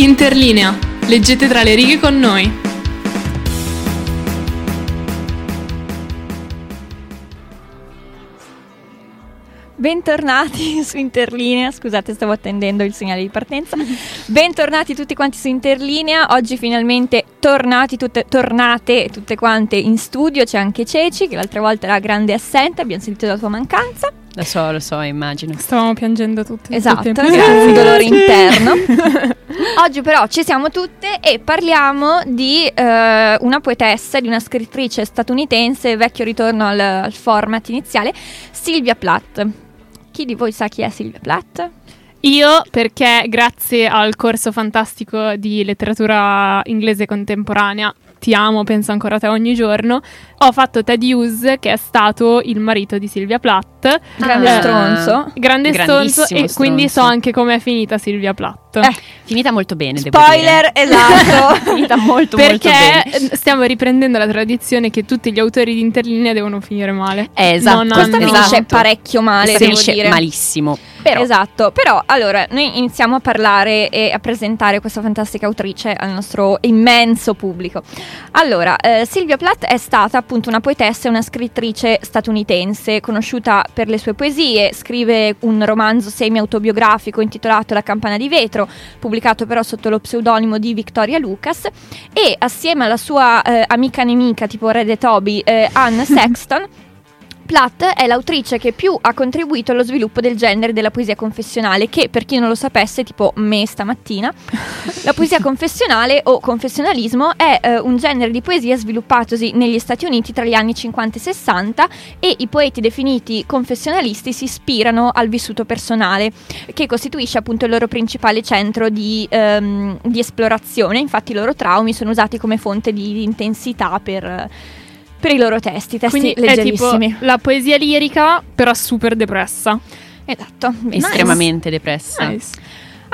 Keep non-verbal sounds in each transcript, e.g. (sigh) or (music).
Interlinea. Leggete tra le righe con noi. Bentornati (laughs) su Interlinea, scusate stavo attendendo il segnale di partenza. Bentornati tutti quanti su Interlinea, oggi finalmente tornati tutte, tornate tutte quante in studio, c'è anche Ceci che l'altra volta era grande assente, abbiamo sentito la tua mancanza. Lo so, lo so, immagino. Stavamo piangendo tutti. Esatto, grazie, un dolore interno. (laughs) Oggi però ci siamo tutte e parliamo di eh, una poetessa, di una scrittrice statunitense, vecchio ritorno al, al format iniziale, Sylvia Plath. Chi di voi sa chi è Sylvia Plath? Io perché grazie al corso fantastico di letteratura inglese contemporanea ti amo, penso ancora a te ogni giorno, ho fatto Ted Hughes che è stato il marito di Silvia Plath. Grande Eh, stronzo. Grande stronzo e quindi so stronzo. anche com'è finita Silvia Plath. Eh, Finita molto bene, devo spoiler, dire. esatto. (laughs) Finita molto molto Perché bene. stiamo riprendendo la tradizione che tutti gli autori di Interlinea devono finire male. Eh, esatto. Non Questa finisce esatto. parecchio male, finisce dire. malissimo. Però. Esatto, però allora noi iniziamo a parlare e a presentare questa fantastica autrice al nostro immenso pubblico. Allora, eh, Sylvia Plath è stata appunto una poetessa e una scrittrice statunitense, conosciuta per le sue poesie, scrive un romanzo semi-autobiografico intitolato La campana di vetro, pubblicato però sotto lo pseudonimo di Victoria Lucas e assieme alla sua eh, amica nemica tipo Red e Toby, eh, Anne (laughs) Sexton, Platt è l'autrice che più ha contribuito allo sviluppo del genere della poesia confessionale, che per chi non lo sapesse, tipo me stamattina, (laughs) la poesia confessionale o confessionalismo è eh, un genere di poesia sviluppatosi negli Stati Uniti tra gli anni 50 e 60 e i poeti definiti confessionalisti si ispirano al vissuto personale, che costituisce appunto il loro principale centro di, ehm, di esplorazione. Infatti i loro traumi sono usati come fonte di, di intensità per... per i loro testi, testi Quindi è tipo leggerissimi. la poesia lirica, però super depressa. Esatto. Estremamente depressa. Nice.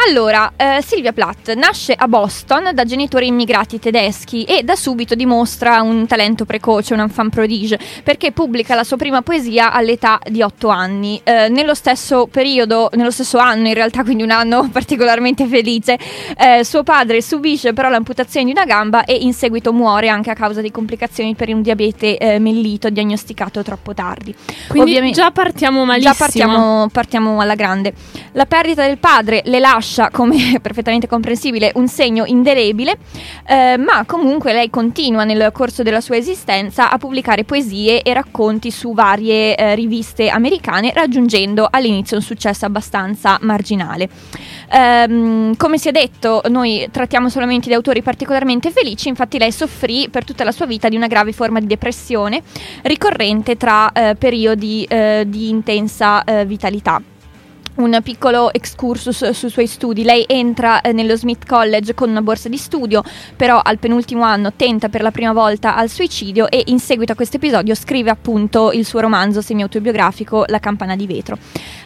Allora, eh, Silvia Plath nasce a Boston da genitori immigrati tedeschi e da subito dimostra un talento precoce, un enfant prodige, perché pubblica la sua prima poesia all'età di 8 anni. Eh, nello stesso periodo, nello stesso anno in realtà, quindi un anno (laughs) particolarmente felice, eh, suo padre subisce però l'amputazione di una gamba e in seguito muore anche a causa di complicazioni per un diabete eh, mellito diagnosticato troppo tardi. Quindi Ovviamente- già partiamo malissimo. Già partiamo, partiamo alla grande. La perdita del padre le lascia, come è (laughs) perfettamente comprensibile, un segno indelebile, eh, ma comunque lei continua nel corso della sua esistenza a pubblicare poesie e racconti su varie eh, riviste americane, raggiungendo all'inizio un successo abbastanza marginale. Ehm, come si è detto, noi trattiamo solamente di autori particolarmente felici, infatti lei soffrì per tutta la sua vita di una grave forma di depressione ricorrente tra eh, periodi eh, di intensa eh, vitalità. Un piccolo excursus sui suoi studi. Lei entra eh, nello Smith College con una borsa di studio, però al penultimo anno tenta per la prima volta al suicidio e in seguito a questo episodio scrive appunto il suo romanzo semi-autobiografico La campana di vetro.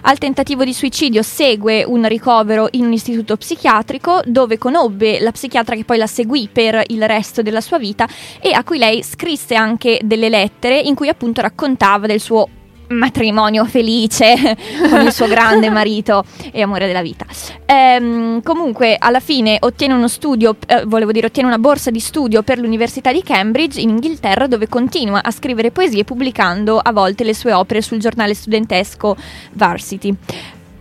Al tentativo di suicidio segue un ricovero in un istituto psichiatrico dove conobbe la psichiatra che poi la seguì per il resto della sua vita e a cui lei scrisse anche delle lettere in cui appunto raccontava del suo matrimonio felice (laughs) con il suo grande (laughs) marito e amore della vita. Ehm, comunque, alla fine ottiene uno studio, eh, volevo dire, ottiene una borsa di studio per l'Università di Cambridge in Inghilterra, dove continua a scrivere poesie pubblicando a volte le sue opere sul giornale studentesco Varsity.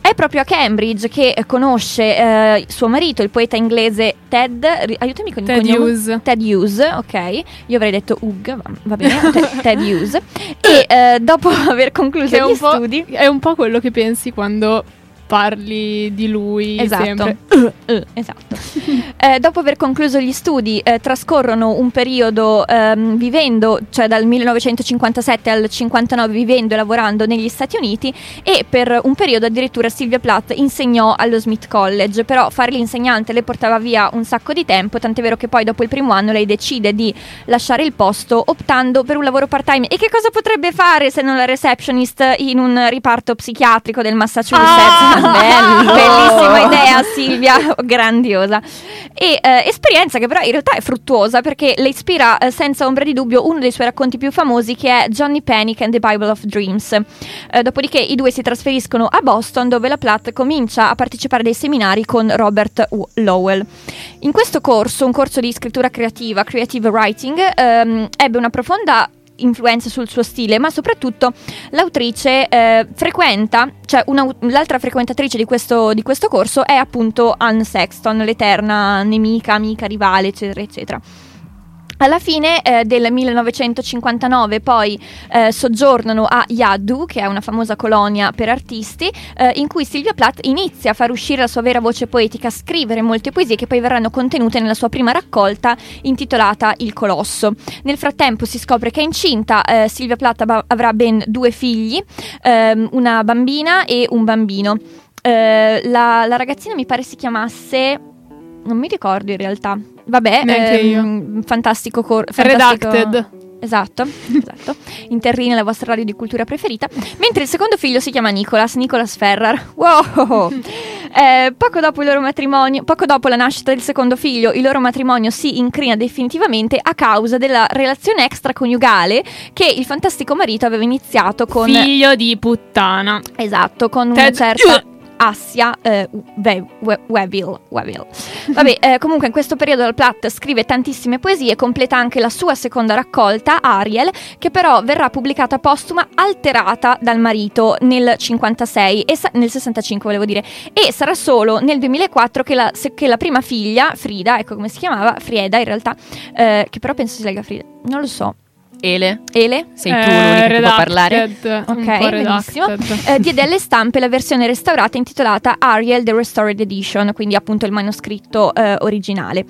È proprio a Cambridge che eh, conosce eh, suo marito, il poeta inglese Ted. ri- Aiutami con il Ted cognome. Hughes. Ted Hughes, ok. Io avrei detto Hugh, va, va bene. (laughs) Te- Ted Hughes. E eh, dopo (laughs) aver concluso gli studi. è un po' quello che pensi quando parli di lui Esatto, sempre. (coughs) Esatto. (laughs) Eh, dopo aver concluso gli studi, eh, trascorrono un periodo ehm, vivendo, cioè dal 1957 al 59, vivendo e lavorando negli Stati Uniti e per un periodo addirittura Sylvia Plath insegnò allo Smith College, però fare l'insegnante le portava via un sacco di tempo, tant'è vero che poi dopo il primo anno lei decide di lasciare il posto optando per un lavoro part-time. E che cosa potrebbe fare se non la receptionist in un riparto psichiatrico del Massachusetts? Ah! Belli- bellissima (laughs) idea. Silvia, grandiosa. E eh, esperienza che però in realtà è fruttuosa perché le ispira eh, senza ombra di dubbio uno dei suoi racconti più famosi che è Johnny Panic and the Bible of Dreams. Eh, dopodiché i due si trasferiscono a Boston dove la Platt comincia a partecipare dei seminari con Robert U. Lowell. In questo corso, un corso di scrittura creativa, creative writing, ehm, ebbe una profonda influenza sul suo stile, ma soprattutto l'autrice eh, frequenta, cioè una, l'altra frequentatrice di questo, di questo corso è appunto Anne Sexton, l'eterna nemica, amica, rivale, eccetera, eccetera. Alla fine eh, del 1959 poi eh, soggiornano a Yaddu, che è una famosa colonia per artisti, eh, in cui Silvia Plath inizia a far uscire la sua vera voce poetica, a scrivere molte poesie che poi verranno contenute nella sua prima raccolta intitolata Il Colosso. Nel frattempo si scopre che è incinta, eh, Silvia Plath ab- avrà ben due figli, ehm, una bambina e un bambino. Eh, la, la ragazzina mi pare si chiamasse non mi ricordo in realtà. Vabbè, ehm, fantastico, cor- fantastico Redacted. Esatto, (laughs) esatto. Interrina la vostra radio di cultura preferita. Mentre il secondo figlio si chiama Nicholas, Nicholas Ferrar. Wow! (laughs) Eh, poco dopo il loro matrimonio, poco dopo la nascita del secondo figlio, il loro matrimonio si incrina definitivamente a causa della relazione extraconiugale che il fantastico marito aveva iniziato con Figlio di puttana. Esatto, con una Ted- certa Assia eh, We- We- Weevil. Weevil. Vabbè, eh, comunque in questo periodo la Platt scrive tantissime poesie, completa anche la sua seconda raccolta, Ariel, che però verrà pubblicata postuma alterata dal marito nel 56 e sa- nel 65 volevo dire, e sarà solo nel 2004 che la, se- che la prima figlia, Frida, ecco come si chiamava, Frieda in realtà, eh, che però penso si lega Frida, non lo so, Ele, Ele? sei tu l'unica che può parlare. redacted, Ok, benissimo. redacted. eh, diede alle stampe la versione restaurata intitolata Ariel The Restored Edition, quindi appunto il manoscritto eh, originale.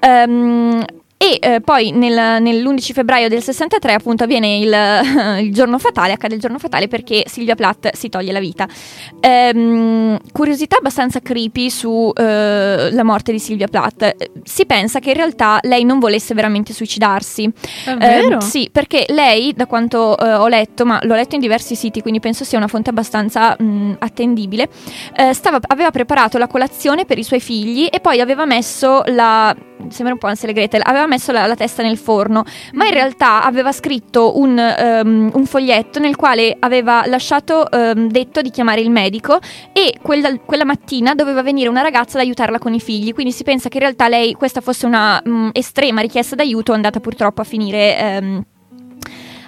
Ehm, e eh, poi nel- nell'11 febbraio del 63 appunto avviene il, (laughs) il giorno fatale, accade il giorno fatale perché Silvia Plath si toglie la vita. Ehm, curiosità abbastanza creepy sulla morte di Silvia Plath. Eh, Si pensa che in realtà lei non volesse veramente suicidarsi. Davvero? Eh, sì, perché lei, da quanto eh, ho letto, ma l'ho letto in diversi siti, quindi penso sia una fonte abbastanza mh, attendibile, eh, stava- aveva preparato la colazione per i suoi figli e poi aveva messo la... sembra un po' Ansel Gretel, aveva messo la, la testa nel forno, ma in realtà aveva scritto un, ehm, un foglietto nel quale aveva lasciato ehm, detto di chiamare il medico e quella, quella mattina doveva venire una ragazza ad aiutarla con i figli, quindi si pensa che in realtà lei questa fosse una mh, estrema richiesta d'aiuto andata purtroppo a finire ehm,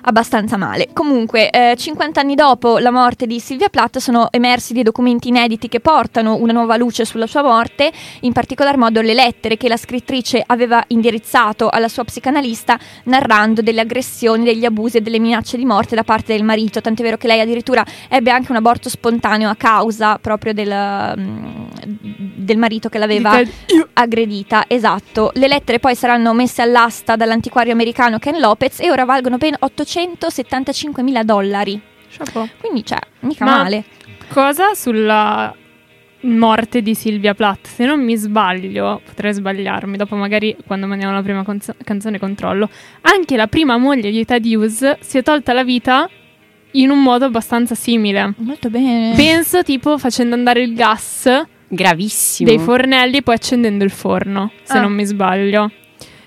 abbastanza male. Comunque, eh, 50 anni dopo la morte di Silvia Plath sono emersi dei documenti inediti che portano una nuova luce sulla sua morte, in particolar modo le lettere che la scrittrice aveva indirizzato alla sua psicanalista narrando delle aggressioni, degli abusi e delle minacce di morte da parte del marito, tant'è vero che lei addirittura ebbe anche un aborto spontaneo a causa proprio del, mm, del marito che l'aveva aggredita, esatto. Le lettere poi saranno messe all'asta dall'antiquario americano Ken Lopez e ora valgono ben 875 mila dollari. Chapeau. Quindi, cioè, mica Ma- male. Cosa sulla morte di Silvia Plath? Se non mi sbaglio, potrei sbagliarmi, dopo magari quando mandiamo la prima conzo- canzone controllo, anche la prima moglie di Ted Hughes si è tolta la vita in un modo abbastanza simile. Molto bene. Penso tipo facendo andare il gas Gravissimo. dei fornelli e poi accendendo il forno, se Ah. non mi sbaglio.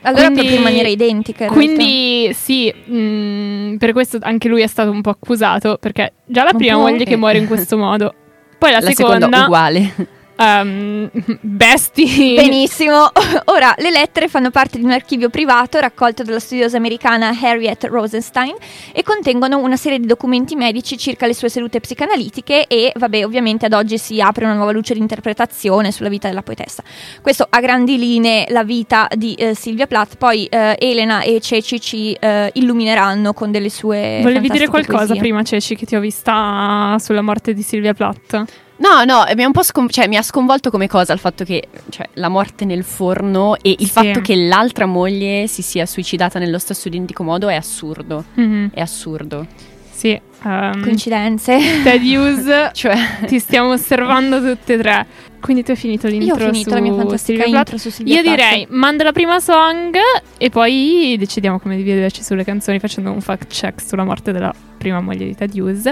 Allora quindi- proprio in maniera identica. in Quindi sì, mh, per questo anche lui è stato un po' accusato, perché già la Un prima moglie che muore in questo modo. Poi la, la seconda, uguale. Ehm, (laughs) bestie. Benissimo. (laughs) Ora, le lettere fanno parte di un archivio privato raccolto dalla studiosa americana Harriet Rosenstein e contengono una serie di documenti medici circa le sue sedute psicanalitiche e, vabbè, ovviamente ad oggi si apre una nuova luce di interpretazione sulla vita della poetessa. Questo a grandi linee la vita di eh, Silvia Plath, poi eh, Elena e Ceci ci eh, illumineranno con delle sue Volevi dire qualcosa poesie. prima, Ceci, che ti ho vista sulla morte di Silvia Plath? No, no, mi ha, un po' scon- cioè, mi ha sconvolto come cosa il fatto che cioè, la morte nel forno e il Sì. fatto che l'altra moglie si sia suicidata nello stesso identico modo è assurdo. Mhm, È assurdo. Sì. ehm, Coincidenze. Ted Hughes, (laughs) Cioè, ti stiamo osservando tutte e tre. Quindi tu hai finito Io l'intro ho finito su la mia fantastica intro su Silvia Io direi manda la prima song e poi decidiamo come dividerci sulle canzoni facendo un fact check sulla morte della prima moglie di Ted Hughes.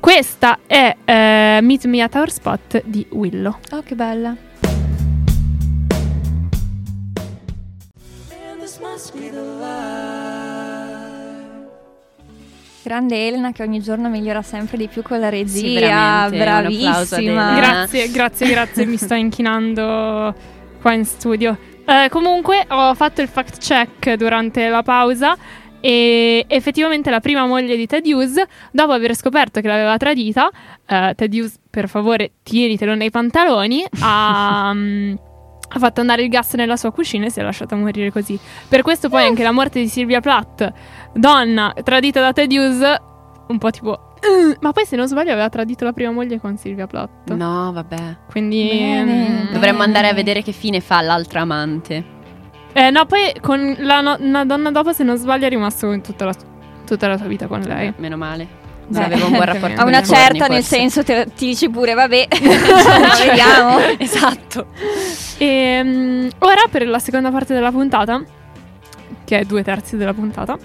Questa è eh, Meet Me at Our Spot di Willow. Oh, che bella. Grande Elena che ogni giorno migliora sempre di più con la regia, sì, bravissima. Grazie, grazie, grazie, mi sto inchinando qua in studio. Eh, comunque ho fatto il fact check durante la pausa e effettivamente la prima moglie di Ted Hughes, dopo aver scoperto che l'aveva tradita, eh, Ted Hughes per favore tienitelo nei pantaloni, (laughs) ha, mm, ha fatto andare il gas nella sua cucina e si è lasciata morire così. Per questo poi anche la morte di Sylvia Plath, donna tradita da Ted Hughes, un po' tipo... "Ugh", ma poi se non sbaglio aveva tradito la prima moglie con Sylvia Plath. No, vabbè. Quindi... Bene. mm, Dovremmo andare a vedere che fine fa l'altra amante. Eh, no, poi con la no- una donna dopo, se non sbaglio, è rimasto in tutta la, tutta la sua vita con lei. Eh, Meno male. Se aveva un buon rapporto A con una i forni, certa, nel senso, te, ti dici pure, vabbè, (laughs) ci vediamo. esatto. E mm, ora per la seconda parte della puntata, che è due terzi della puntata,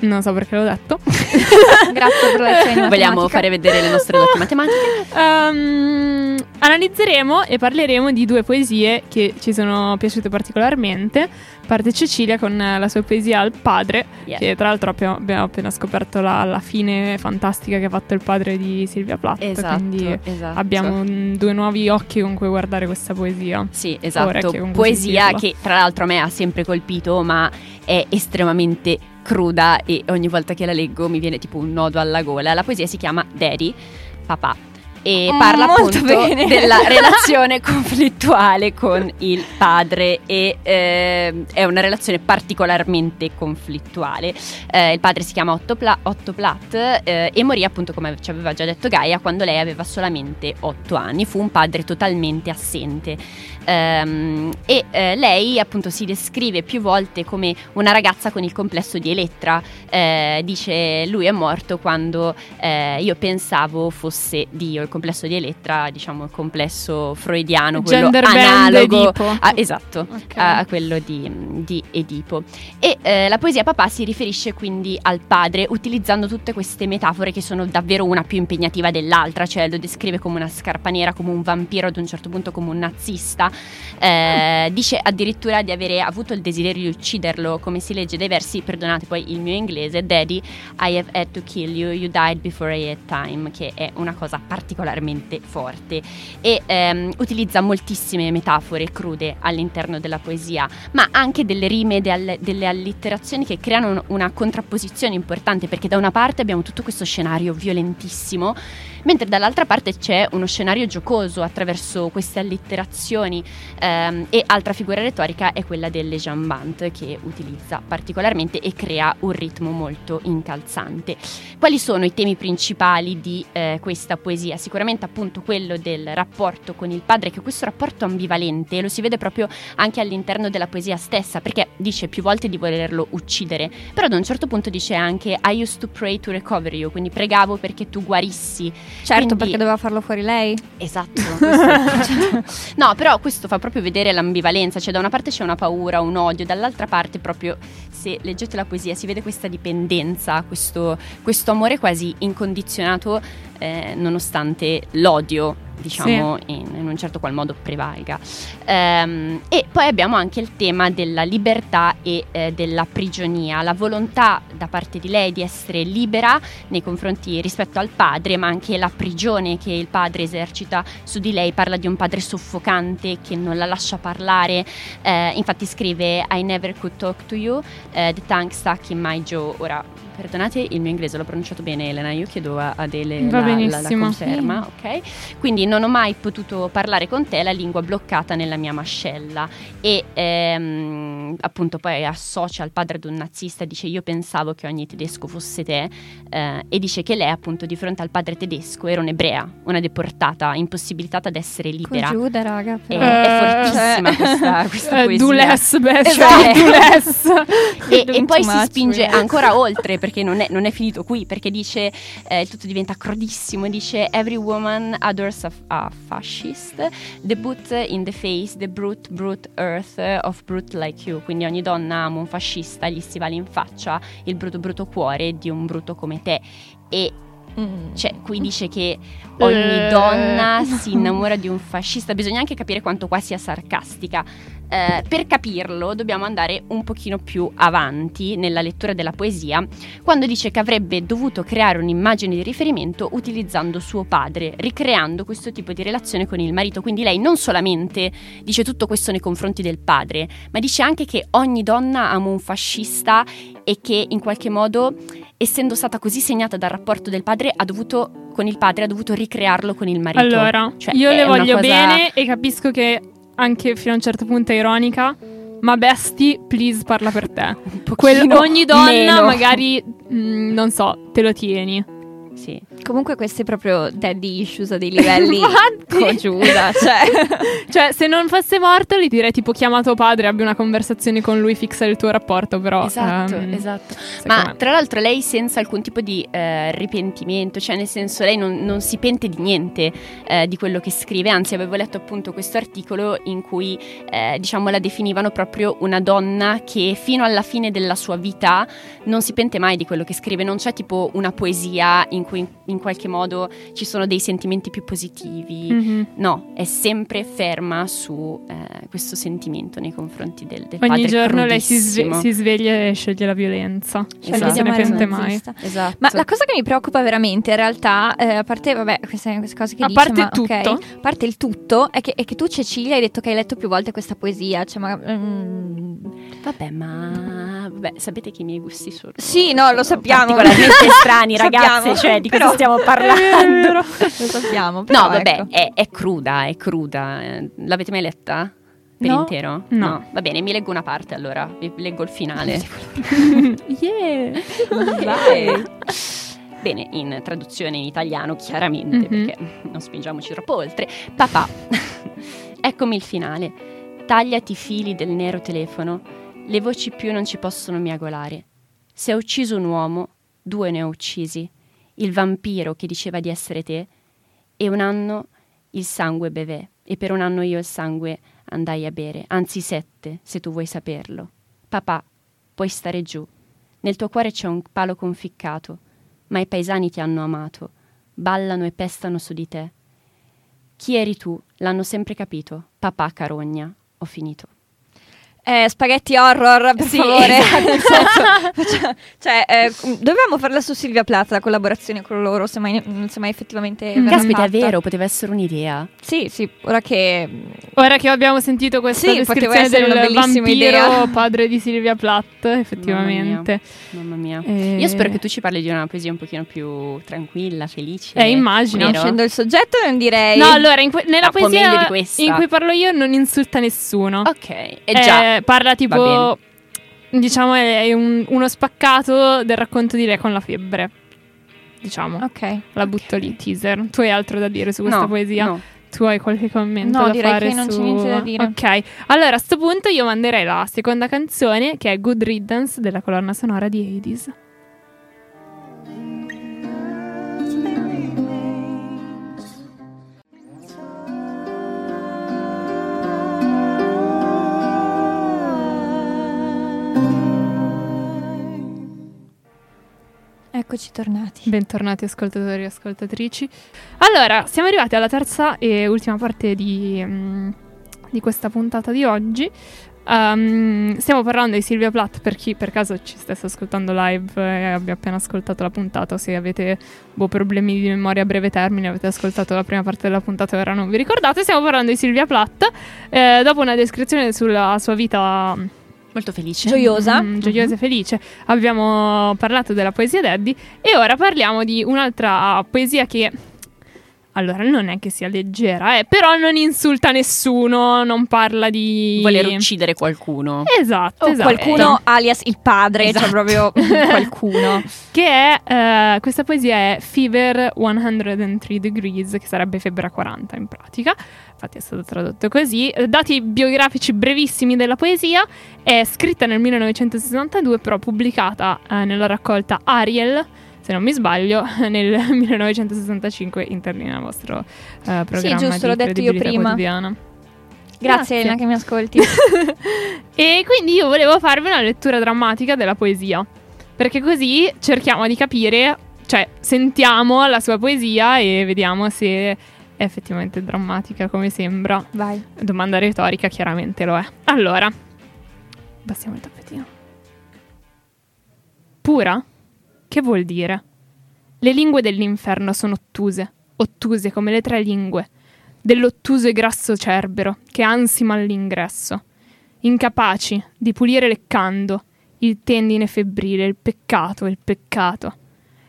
non so perché l'ho detto. (laughs) Grazie per la lezione di (laughs) Vogliamo fare vedere le nostre doti matematiche? Ehm, analizzeremo e parleremo di due poesie che ci sono piaciute particolarmente. Parte Cecilia con la sua poesia al padre, Yeah. che tra l'altro abbiamo, abbiamo appena scoperto la, la fine fantastica che ha fatto il padre di Silvia Plath. Esatto, Quindi esatto. abbiamo mm, due nuovi occhi con cui guardare questa poesia. Sì, esatto. Poesia che tra l'altro a me ha sempre colpito, ma è estremamente cruda e ogni volta che la leggo mi viene tipo un nodo alla gola. La poesia si chiama Daddy, papà. E Mm, parla molto appunto bene. della (laughs) relazione conflittuale con il padre e eh, è una relazione particolarmente conflittuale. Eh, il padre si chiama Otto, Pla- Otto Platt eh, e morì appunto come ci aveva già detto Gaia quando lei aveva solamente 8 anni. Fu un padre totalmente assente. Ehm, e eh, lei appunto si descrive più volte come una ragazza con il complesso di Elettra. Eh, dice lui è morto quando eh, io pensavo fosse Dio. Il complesso di Elettra, diciamo il complesso freudiano, quello Gender analogo. A- esatto, Ok. a, quello di, di Edipo. E eh, la poesia papà si riferisce quindi al padre utilizzando tutte queste metafore che sono davvero una più impegnativa dell'altra, cioè lo descrive come una scarpa nera, come un vampiro, ad un certo punto come un nazista. Eh, dice addirittura di avere avuto il desiderio di ucciderlo, come si legge dai versi, perdonate poi il mio inglese, Daddy, I have had to kill you, you died before I had time, che è una cosa particolarmente forte e ehm, utilizza moltissime metafore crude all'interno della poesia, ma anche delle rime, del- delle allitterazioni che creano un- una contrapposizione importante, perché da una parte abbiamo tutto questo scenario violentissimo, mentre dall'altra parte c'è uno scenario giocoso attraverso queste allitterazioni ehm, e altra figura retorica è quella delle jambant che utilizza particolarmente e crea un ritmo molto incalzante. Quali sono i temi principali di eh, questa poesia? Sicuramente appunto quello del rapporto con il padre, che questo rapporto ambivalente lo si vede proprio anche all'interno della poesia stessa, perché dice più volte di volerlo uccidere, però ad un certo punto dice anche I used to pray to recover you, quindi pregavo perché tu guarissi. Certo, Quindi- perché doveva farlo fuori lei. Esatto. questo- no, però questo fa proprio vedere l'ambivalenza, cioè da una parte c'è una paura, un odio, dall'altra parte proprio se leggete la poesia si vede questa dipendenza, questo, questo amore quasi incondizionato eh, nonostante l'odio diciamo in, in un certo qual modo prevalga Ehm, e poi abbiamo anche il tema della libertà e eh, della prigionia la volontà da parte di lei di essere libera nei confronti rispetto al padre, ma anche la prigione che il padre esercita su di lei. Parla di un padre soffocante che non la lascia parlare. Eh, infatti scrive I never could talk to you, eh, the tongue stuck in my jaw. Ora, perdonate il mio inglese, l'ho pronunciato bene Elena, io chiedo a Adele Va la, la- la conferma, ok? Quindi non ho mai potuto parlare con te, la lingua bloccata nella mia mascella. E ehm, appunto poi associa il padre ad un nazista, dice io pensavo che ogni tedesco fosse te eh, e dice che lei appunto di fronte al padre tedesco era un'ebrea, una deportata, impossibilitata ad essere libera. Giuda, raga. È, però. è Eh, fortissima questa, questa Eh, poesia. do less, best, Esatto. do less. (laughs) E, e poi si spinge ancora oltre perché non è, non è finito qui perché dice eh, il tutto diventa crudissimo dice every woman adores a, a fascist the boot in the face the brute brute earth of brute like you quindi ogni donna ama un fascista gli stivali in faccia il bruto bruto cuore di un bruto come te e Mm. Cioè, qui dice che ogni Eh. donna si innamora di un fascista. Bisogna anche capire quanto qua sia sarcastica. Eh, per capirlo dobbiamo andare un pochino più avanti nella lettura della poesia, quando dice che avrebbe dovuto creare un'immagine di riferimento utilizzando suo padre, ricreando questo tipo di relazione con il marito. Quindi lei non solamente dice tutto questo nei confronti del padre, ma dice anche che ogni donna ama un fascista e che in qualche modo, essendo stata così segnata dal rapporto del padre, ha dovuto con il padre ha dovuto ricrearlo con il marito. Allora, Cioè, io le voglio cosa- bene e capisco che anche fino a un certo punto ironica. Ma Besti, please parla per te. Quel- ogni donna meno. magari, mm, non so, te lo tieni. Sì. Comunque questi proprio daddy issues a dei livelli (laughs) congiuda, cioè. (laughs) Cioè, se non fosse morto, gli direi tipo chiama tuo padre, abbi una conversazione con lui, fixa il tuo rapporto, però... Esatto, ehm, esatto. Ma me- tra l'altro lei senza alcun tipo di eh, ripentimento, cioè nel senso lei non, non si pente di niente eh, di quello che scrive, anzi avevo letto appunto questo articolo in cui eh, diciamo la definivano proprio una donna che fino alla fine della sua vita non si pente mai di quello che scrive, non c'è tipo una poesia in cui in, qualche modo ci sono dei sentimenti più positivi. Mhm. No, è sempre ferma su eh, questo sentimento nei confronti del, del padre Ogni giorno lei si, sve- crudissimo. si sveglia e sceglie la violenza. Cioè, Esatto. non se ne pente mai. Esatto. Ma la cosa che mi preoccupa veramente, in realtà, eh, a parte, vabbè, queste, queste cose che A dice, parte ma, tutto. a parte il tutto, è che, è che tu, Cecilia, hai detto che hai letto più volte questa poesia. Cioè, ma, mm, Vabbè, ma vabbè, sapete che i miei gusti sono Sì, no, lo sappiamo. particolarmente (laughs) strani, ragazze, Sappiamo, cioè di cosa però- stiamo (laughs) È parlando? vero. lo sappiamo. Però, No, vabbè, ecco. è, è cruda, è cruda. Eh, L'avete mai letta? Per No. intero? No. Va bene, mi leggo una parte allora, vi leggo il finale. (laughs) yeah. Vai. Bene, in traduzione in italiano, chiaramente, Mhm. perché non spingiamoci troppo oltre. Papà, eccomi il finale. Tagliati i fili del nero telefono, le voci più non ci possono miagolare. Se ho ucciso un uomo, due ne ho uccisi. Il vampiro che diceva di essere te, e un anno il sangue bevè, e per un anno io il sangue andai a bere, anzi sette, se tu vuoi saperlo. Papà, puoi stare giù. Nel tuo cuore c'è un palo conficcato, ma i paesani ti hanno amato, ballano e pestano su di te. Chi eri tu? L'hanno sempre capito. Papà carogna. Ho finito. Eh, spaghetti horror, per Sì, favore. (laughs) esatto. Nel senso, (laughs) faccia- cioè, eh, dovevamo farla su Silvia Plaza, la collaborazione con loro, se mai, se mai effettivamente Mm. Caspita, è fatta. vero, poteva essere un'idea. Sì, sì, ora che... Ora che abbiamo sentito questa Sì, poteva descrizione essere del una bellissima vampiro idea. (laughs) padre di Silvia Plath, effettivamente. Mamma mia. Eh, Io spero che tu ci parli di una poesia un pochino più tranquilla, felice. Eh, immagino. Conoscendo il soggetto non direi... No, allora, in que- nella Ah, poesia in cui parlo io non insulta nessuno. Ok, e già. Eh, parla tipo, diciamo, è un- uno spaccato del racconto di Re con la febbre. Diciamo, Ok. la butto lì, teaser. Tu hai altro da dire su questa no, poesia? no. Tu hai qualche commento No, da direi fare che non su... c'è niente da dire. Ok, allora a sto punto io manderei la seconda canzone che è Good Riddance della colonna sonora di Hades. Eccoci tornati. Bentornati ascoltatori e ascoltatrici. Allora, siamo arrivati alla terza e ultima parte di, mm, di questa puntata di oggi. Um, stiamo parlando di Silvia Plath per chi per caso ci stesse ascoltando live e abbia appena ascoltato la puntata o se avete boh, problemi di memoria a breve termine avete ascoltato la prima parte della puntata e ora non vi ricordate stiamo parlando di Silvia Plath eh, dopo una descrizione sulla sua vita Molto felice. Gioiosa. Mm, gioiosa e felice. Abbiamo parlato della poesia Daddy e ora parliamo di un'altra poesia che allora non è che sia leggera, eh, però non insulta nessuno, non parla di Voler uccidere qualcuno. Esatto, O esatto. qualcuno alias il padre, cioè Esatto. proprio (laughs) qualcuno. Che è eh, questa poesia è Fever 103 Degrees, che sarebbe febbre a 40 in pratica. Infatti è stato tradotto così. Dati biografici brevissimi della poesia, è scritta nel 1962, però pubblicata eh, nella raccolta Ariel, se non mi sbaglio, (laughs) nel 1965 interni nel vostro eh, programma giusto, di l'ho detto io prima. quotidiana. Grazie, Grazie. Elena che mi ascolti. (laughs) E quindi io volevo farvi una lettura drammatica della poesia, perché così cerchiamo di capire cioè, sentiamo la sua poesia e vediamo se è effettivamente drammatica come sembra. Vai. Domanda retorica, chiaramente lo è. Allora, passiamo il tappetino. Pura? Che vuol dire? Le lingue dell'inferno sono ottuse, ottuse come le tre lingue, dell'ottuso e grasso cerbero che ansima all'ingresso, incapaci di pulire leccando il tendine febbrile, il peccato, il peccato.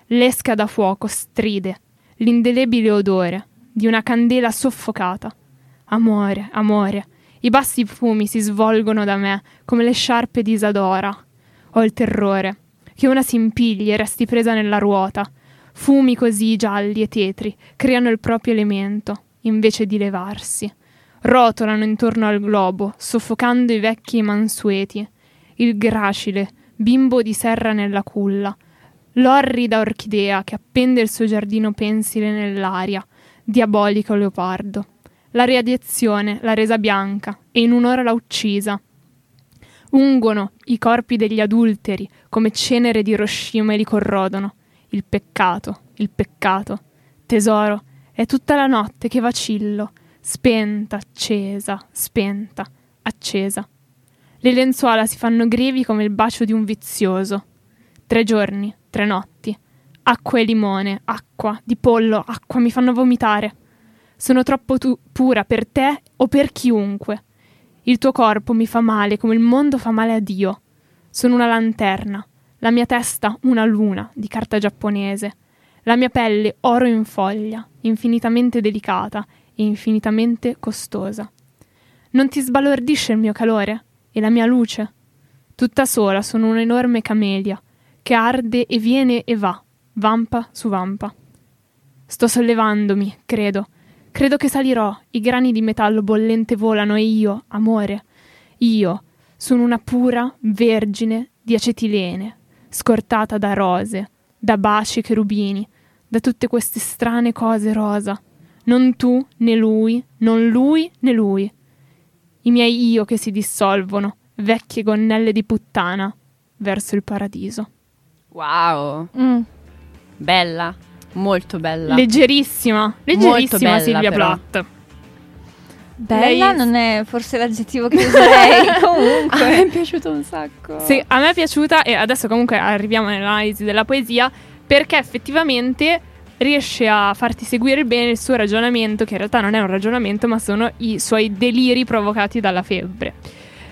L'esca da fuoco stride l'indelebile odore di una candela soffocata. Amore, amore, i bassi fumi si svolgono da me come le sciarpe di Isadora. Ho il terrore che una si impigli e resti presa nella ruota. Fumi così gialli e tetri creano il proprio elemento, invece di levarsi. Rotolano intorno al globo, soffocando i vecchi mansueti. Il gracile, bimbo di serra nella culla. L'orrida orchidea che appende il suo giardino pensile nell'aria. Diabolico leopardo. La radiazione l'ha resa bianca e in un'ora l'ha uccisa. Ungono i corpi degli adulteri come cenere di Hiroshima e li corrodono. Il peccato, il peccato. Tesoro, è tutta la notte che vacillo, spenta, accesa, spenta, accesa. Le lenzuola si fanno grevi come il bacio di un vizioso. Tre giorni, tre notti. Acqua e limone, acqua, di pollo, acqua mi fanno vomitare. Sono troppo tu- pura per te o per chiunque. Il tuo corpo mi fa male come il mondo fa male a Dio. Sono una lanterna, la mia testa una luna di carta giapponese, la mia pelle oro in foglia, infinitamente delicata e infinitamente costosa. Non ti sbalordisce il mio calore e la mia luce? Tutta sola sono un'enorme camelia che arde e viene e va, vampa su vampa. Sto sollevandomi, credo, Credo che salirò, i grani di metallo bollente volano e io, amore, io sono una pura vergine di acetilene, scortata da rose, da baci cherubini, da tutte queste strane cose rosa. Non tu, né lui, non lui, né lui. I miei io che si dissolvono, vecchie gonnelle di puttana, verso il paradiso. Wow, Mm. Bella, molto bella. Leggerissima, leggerissima bella, Silvia però. Plath. Bella Lei- non è forse l'aggettivo che (laughs) userei (laughs) A comunque. me è piaciuto un sacco. Sì, a me è piaciuta e adesso comunque arriviamo nell'analisi della poesia perché effettivamente riesce a farti seguire bene il suo ragionamento, che in realtà non è un ragionamento, ma sono i suoi deliri provocati dalla febbre.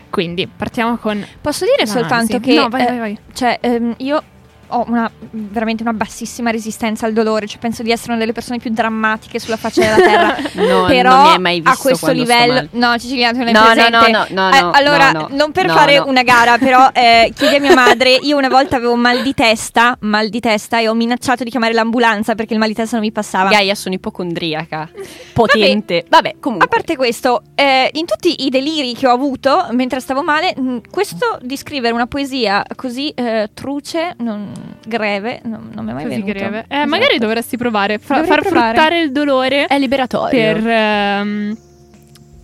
Quindi partiamo con Posso dire l'analisi. soltanto che No, vai, eh, vai, vai. Cioè, ehm, io ho una, veramente una bassissima resistenza al dolore, cioè penso di essere una delle persone più drammatiche sulla faccia della terra. (laughs) No, Però non mi hai mai visto a questo livello, no, Cecilia, non hai No, no, presente. no, no, no, Eh, no, allora, no, no. non per No, fare no. una gara, (laughs) però eh, chiedi a mia madre. Io una volta avevo mal di testa, mal di testa, e ho minacciato di chiamare l'ambulanza perché il mal di testa non mi passava. Gaia sono ipocondriaca, (laughs) potente. Vabbè, comunque. A parte questo, eh, in tutti i deliri che ho avuto mentre stavo male, mh, questo di scrivere una poesia così eh, truce, non, greve, non, non mi è mai Così venuto. greve. Eh, Esatto. magari dovresti provare, Dovrei far provare. fruttare il dolore è liberatorio. per, ehm,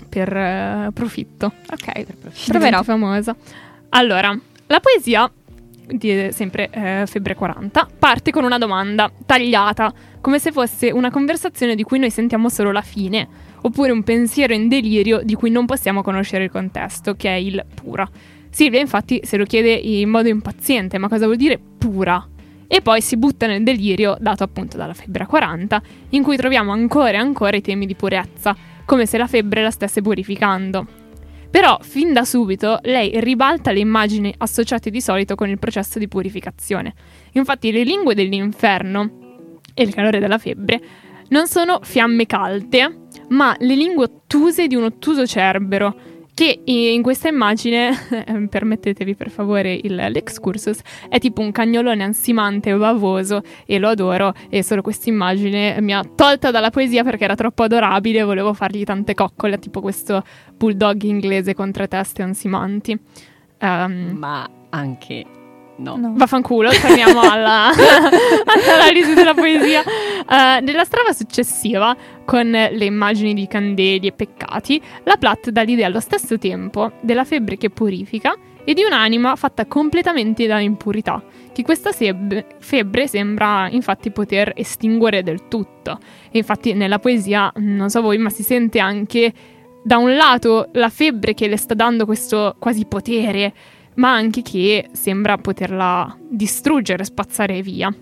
per eh, profitto. Ok, Diventi proverò. famosa. Allora, la poesia di sempre eh, Febbre 40 parte con una domanda tagliata, come se fosse una conversazione di cui noi sentiamo solo la fine, oppure un pensiero in delirio di cui non possiamo conoscere il contesto, che è il pura. Silvia infatti se lo chiede in modo impaziente, ma cosa vuol dire pura? E poi si butta nel delirio dato appunto dalla febbre a 40, in cui troviamo ancora e ancora i temi di purezza, come se la febbre la stesse purificando. Però, fin da subito, lei ribalta le immagini associate di solito con il processo di purificazione. Infatti, le lingue dell'inferno e il calore della febbre non sono fiamme calde, ma le lingue ottuse di un ottuso cerbero, che in questa immagine, (laughs) permettetevi per favore il, l'excursus, è tipo un cagnolone ansimante bavoso e lo adoro e solo questa immagine mi ha tolta dalla poesia perché era troppo adorabile e volevo fargli tante coccole, tipo questo bulldog inglese con tre teste ansimanti. Ehm, Ma anche no. No. Vaffanculo, torniamo (laughs) alla, (laughs) all'analisi della poesia. Eh, nella strada successiva, con le immagini di candeli e peccati, la Platt dà l'idea allo stesso tempo della febbre che purifica e di un'anima fatta completamente da impurità, che questa seb- febbre sembra infatti poter estinguere del tutto. E infatti nella poesia, non so voi, ma si sente anche da un lato la febbre che le sta dando questo quasi potere, ma anche che sembra poterla distruggere, spazzare via.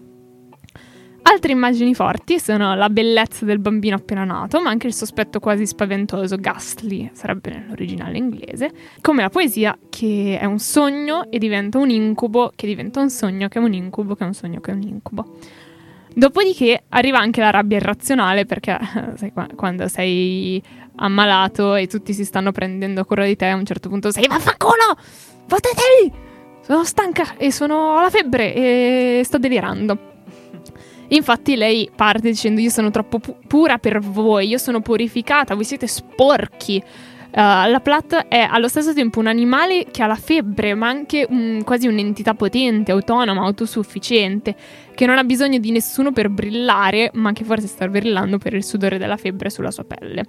Altre immagini forti sono la bellezza del bambino appena nato, ma anche il sospetto quasi spaventoso, ghastly, sarebbe nell'originale inglese, come la poesia che è un sogno e diventa un incubo, che diventa un sogno, che è un incubo, che è un sogno, che è un incubo. Dopodiché arriva anche la rabbia irrazionale perché sai, quando sei ammalato e tutti si stanno prendendo cura di te, a un certo punto sei vaffanculo! Foteteli! Sono stanca e sono alla febbre e sto delirando. Infatti lei parte dicendo io sono troppo pu- pura per voi, io sono purificata, voi siete sporchi. Uh, la Platt è allo stesso tempo un animale che ha la febbre, ma anche un, quasi un'entità potente, autonoma, autosufficiente, che non ha bisogno di nessuno per brillare, ma che forse sta brillando per il sudore della febbre sulla sua pelle.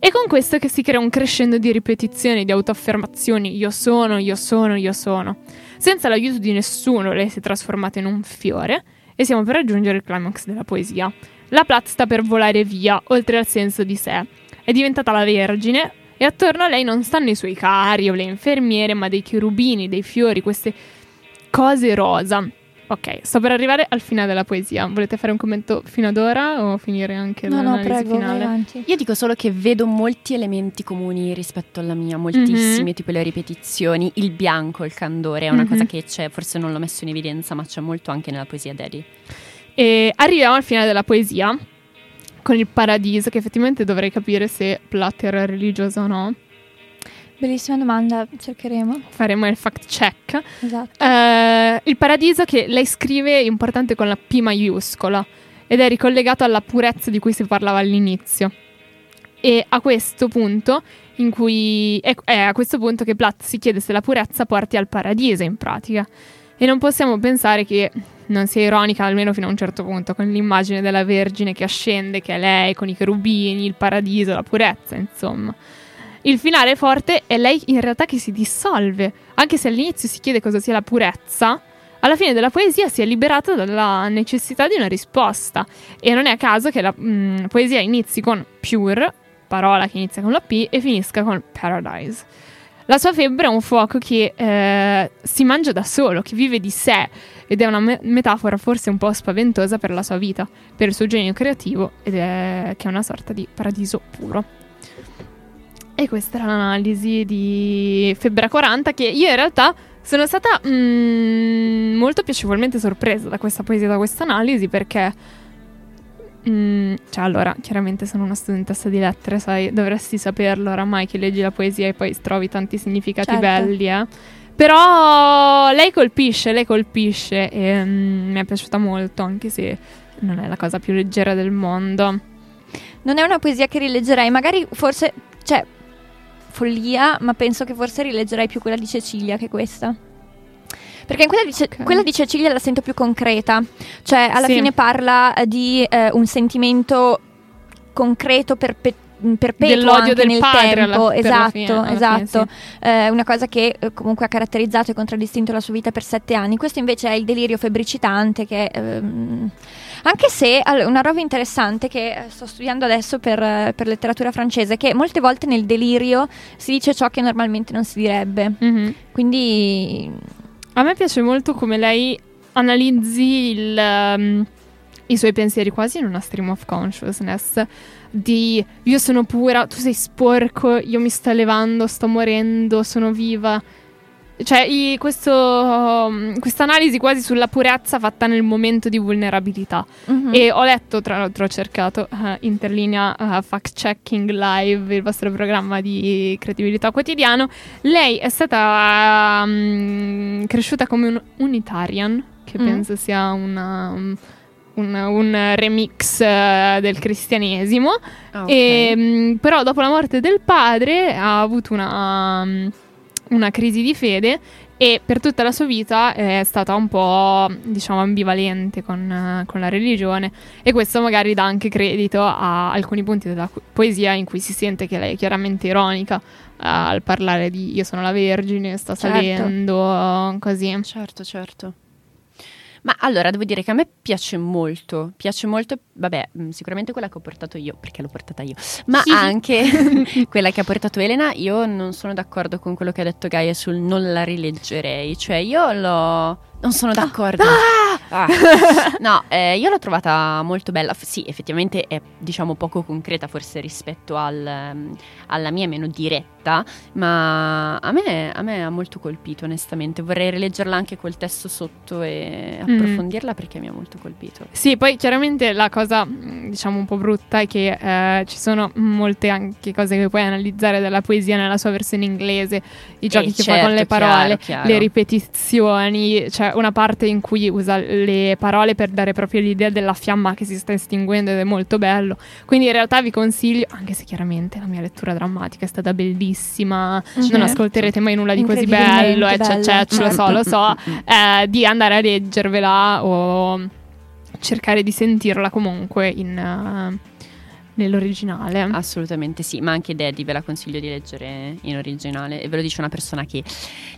E con questo che si crea un crescendo di ripetizioni, di autoaffermazioni, io sono, io sono, io sono. Senza l'aiuto di nessuno lei si è trasformata in un fiore e siamo per raggiungere il climax della poesia. La Platt sta per volare via, oltre al senso di sé. È diventata la Vergine e attorno a lei non stanno i suoi cari o le infermiere, ma dei cherubini, dei fiori, queste cose rosa. Ok, sto per arrivare al finale della poesia. Volete fare un commento fino ad ora o finire anche no, l'analisi no, prego, finale? Io dico solo che vedo molti elementi comuni rispetto alla mia, moltissimi, mm-hmm. tipo le ripetizioni, il bianco, il candore, è una mm-hmm. cosa che c'è, forse non l'ho messo in evidenza, ma c'è molto anche nella poesia Daddy. E arriviamo al finale della poesia con il paradiso, che effettivamente dovrei capire se Platter è religioso o no. Bellissima domanda, cercheremo. Faremo il fact check. Esatto. Uh, il paradiso che lei scrive è importante con la P maiuscola ed è ricollegato alla purezza di cui si parlava all'inizio. E a questo punto, in cui è, è a questo punto che Platt si chiede se la purezza porti al paradiso in pratica. E non possiamo pensare che non sia ironica, almeno fino a un certo punto, con l'immagine della Vergine che ascende, che è lei, con i cherubini, il paradiso, la purezza, insomma. Il finale forte è lei in realtà che si dissolve, anche se all'inizio si chiede cosa sia la purezza. Alla fine della poesia si è liberata dalla necessità di una risposta e non è a caso che la mh, mm, poesia inizi con pure, parola che inizia con la P, e finisca con paradise. La sua febbre è un fuoco che eh, si mangia da solo, che vive di sé ed è una me- metafora forse un po' spaventosa per la sua vita, per il suo genio creativo ed è che è una sorta di paradiso puro. E questa era l'analisi di Febbra 40 che io in realtà sono stata mm, molto piacevolmente sorpresa da questa poesia, da questa analisi perché... Mm, cioè allora, chiaramente sono una studentessa di lettere, sai, dovresti saperlo oramai che leggi la poesia e poi trovi tanti significati certo. belli, eh. Però lei colpisce, lei colpisce e mm, mi è piaciuta molto, anche se non è la cosa più leggera del mondo. Non è una poesia che rileggerei, magari forse, cioè, follia, ma penso che forse rileggerei più quella di Cecilia che questa. Perché quella di, Ce- okay. quella di Cecilia la sento più concreta, cioè alla sì. fine parla di eh, un sentimento concreto perpetuo perpetuo dell'odio del nel padre tempo. Alla, esatto, fine, esatto. Fine, sì. eh, una cosa che eh, comunque ha caratterizzato e contraddistinto la sua vita per sette anni. Questo invece è il delirio febbricitante che ehm, anche se una roba interessante che eh, sto studiando adesso per, eh, per, letteratura francese, che molte volte nel delirio si dice ciò che normalmente non si direbbe. Mm-hmm. Quindi. A me piace molto come lei analizzi il, um, i suoi pensieri quasi in una stream of consciousness. Di io sono pura, tu sei sporco, io mi sto elevando, sto morendo, sono viva cioè, i, questo, um, questa analisi quasi sulla purezza fatta nel momento di vulnerabilità. Mm-hmm. E ho letto, tra l'altro, ho cercato uh, interlinea uh, Fact Checking Live, il vostro programma di credibilità quotidiano. Lei è stata um, cresciuta come un unitarian, che mm. penso sia una. Um, un, un, remix uh, del cristianesimo, ah, okay. e, um, però dopo la morte del padre ha avuto una, una crisi di fede e per tutta la sua vita è stata un po', diciamo, ambivalente con, con la religione e questo magari dà anche credito a alcuni punti della poesia in cui si sente che lei è chiaramente ironica eh, al parlare di io sono la vergine, sto Certo. salendo, così. Certo, certo. Ma allora devo dire che a me piace molto, piace molto, vabbè, mh, sicuramente quella che ho portato io, perché l'ho portata io, ma Sì. (laughs) anche (laughs) quella che ha portato Elena, io non sono d'accordo con quello che ha detto Gaia sul non la rileggerei, cioè io l'ho... non sono d'accordo. Ah. (laughs) No, eh, io l'ho trovata molto bella, F- sì, effettivamente è diciamo poco concreta forse rispetto al, ehm, alla mia, meno diretta, ma a me, a me ha molto colpito onestamente, vorrei rileggerla anche col testo sotto e approfondirla perché mi ha molto colpito. Sì, poi chiaramente la cosa, mh, diciamo, un po' brutta è che eh, ci sono molte anche cose che puoi analizzare della poesia nella sua versione inglese, i giochi che fa con certo, le parole, chiaro, chiaro. le ripetizioni, c'è una parte in cui usa le parole per dare proprio l'idea della fiamma che si sta estinguendo ed è molto bello. Quindi in realtà vi consiglio, anche se chiaramente la mia lettura drammatica è stata bellissima, non Mhm. ascolterete mai nulla di così bello, eh, cioè, cioè, ce lo so, lo so, Mm, mm, mm. eh, di andare a leggervela o cercare di sentirla comunque in, eh, nell'originale. Assolutamente sì, ma anche Daddy ve la consiglio di leggere in originale e ve lo dice una persona che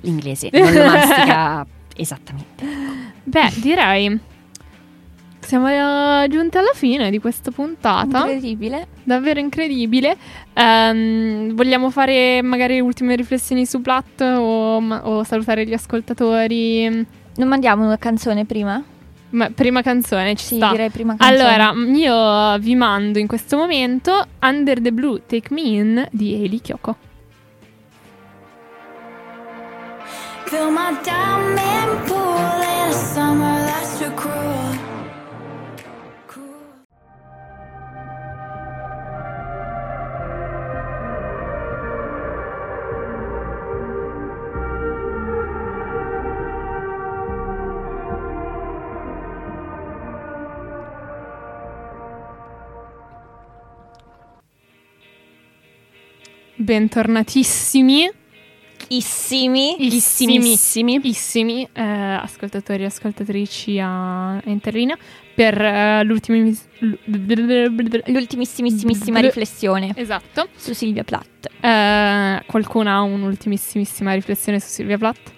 l'inglese non lo mastica (laughs) esattamente. Beh, direi siamo giunti alla fine di questa puntata, Incredibile. davvero incredibile. Ehm, vogliamo fare magari ultime riflessioni su Plat o, o salutare gli ascoltatori? Non mandiamo una canzone prima? Ma prima canzone ci Sì, sta. direi prima canzone. Allora, io vi mando in questo momento Under the Blue Take Me In di Eli Kyoko. Fill my diamond pool in a summer that's cruel. Cruel. Bentornatissimi, Issimi. Issimissimi. issimi eh, ascoltatori e ascoltatrici a a Interlinea per eh, l'ultimi... L'ultimissimissima riflessione Esatto. su Silvia Plath. Eh, qualcuno ha un'ultimissimissima riflessione su Silvia Plath?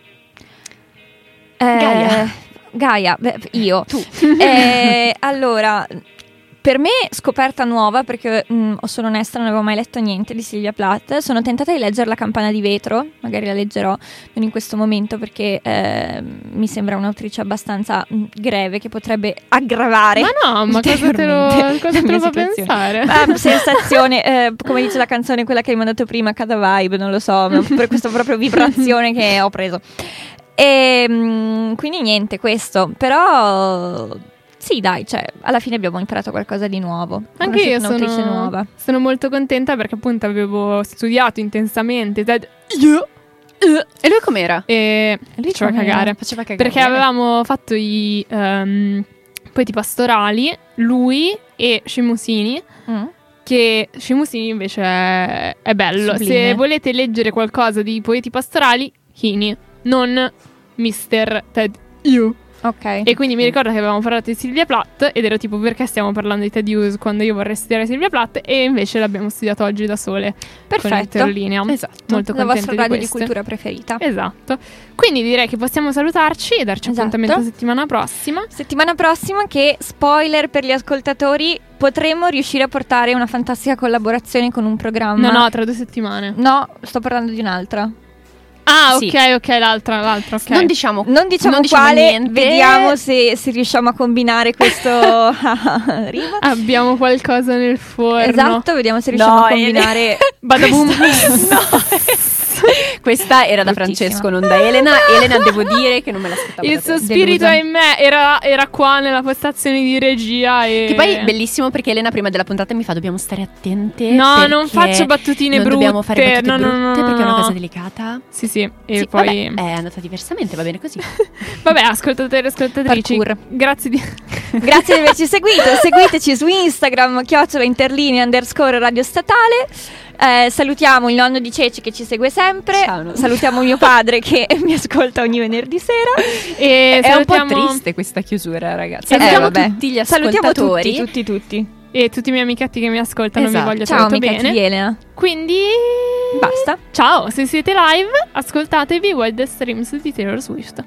Eh, Gaia. Gaia, beh, io. Tu. Eh, (laughs) allora, per me scoperta nuova, perché mm, sono onesta, non avevo mai letto niente di Silvia Plath. Sono tentata di leggere La campana di vetro, magari la leggerò, non in questo momento perché eh, mi sembra un'autrice abbastanza mm, greve che potrebbe aggravare. Ma no, ma cosa te lo, cosa te lo fa pensare? Ma, sensazione, eh, come dice la canzone, quella che hai mandato prima, Cada Vibe, non lo so, per questa proprio vibrazione che ho preso. E mm, quindi niente, questo, però sì, dai, cioè, alla fine abbiamo imparato qualcosa di nuovo. Anche io sono, nuova. sono molto contenta perché appunto avevo studiato intensamente Ted Io E lui com'era? e Lui faceva com'era? cagare. Faceva cagare. Perché avevamo fatto i ehm, poeti pastorali, lui e Shimusini, Mm. che Shimusini invece è, è bello. Sublime. Se volete leggere qualcosa di poeti pastorali, Hini, non Mr. Ted Yu. Ok. E quindi mi ricordo che avevamo parlato di Silvia Plath ed ero tipo perché stiamo parlando di Ted Hughes quando io vorrei studiare Silvia Plath e invece l'abbiamo studiato oggi da sole Perfetto. Interlinea. Esatto. Molto La vostra di radio di questo. cultura preferita. Esatto. Quindi direi che possiamo salutarci e darci Esatto. appuntamento settimana prossima. Settimana prossima che, spoiler per gli ascoltatori, potremo riuscire a portare una fantastica collaborazione con un programma. No, no, tra due settimane. No, sto parlando di un'altra. Ah, Sì. ok, ok, l'altra, l'altra, ok. Non diciamo Non diciamo non diciamo quale, niente. vediamo se, se riusciamo a combinare questo. (laughs) Abbiamo qualcosa nel forno. Esatto, vediamo se riusciamo No, a combinare. (laughs) Badaboom. (laughs) Questa era da. Francesco, non da Elena. Elena, devo dire che non me l'aspettavo. Il suo spirito Delusa. in me era, era qua nella postazione di regia e... Che poi è bellissimo perché Elena prima della puntata mi fa dobbiamo stare attente. No, non faccio battutine non brutte. dobbiamo fare battute no, no, brutte no, no, perché è una cosa delicata. Sì, sì, e Sì, poi... vabbè, è andata diversamente, va bene così. (laughs) Vabbè, ascoltatori e ascoltatrici, Parkour. grazie di... (laughs) Grazie di averci seguito. Seguiteci su Instagram, chiocciola interlinea underscore radio statale. Eh, salutiamo il nonno di Ceci che ci segue sempre. lontano. salutiamo mio padre che (laughs) mi ascolta ogni venerdì sera. E È un po' salutiamo- triste questa chiusura, ragazzi. Eh, Salutiamo vabbè. tutti gli Salutiamo ascoltatori. tutti, tutti, tutti. E tutti i miei amichetti che mi ascoltano Esatto. vi voglio Ciao, tanto bene. Elena. Quindi Basta. Ciao, se siete live, ascoltatevi Wild Streams di Taylor Swift.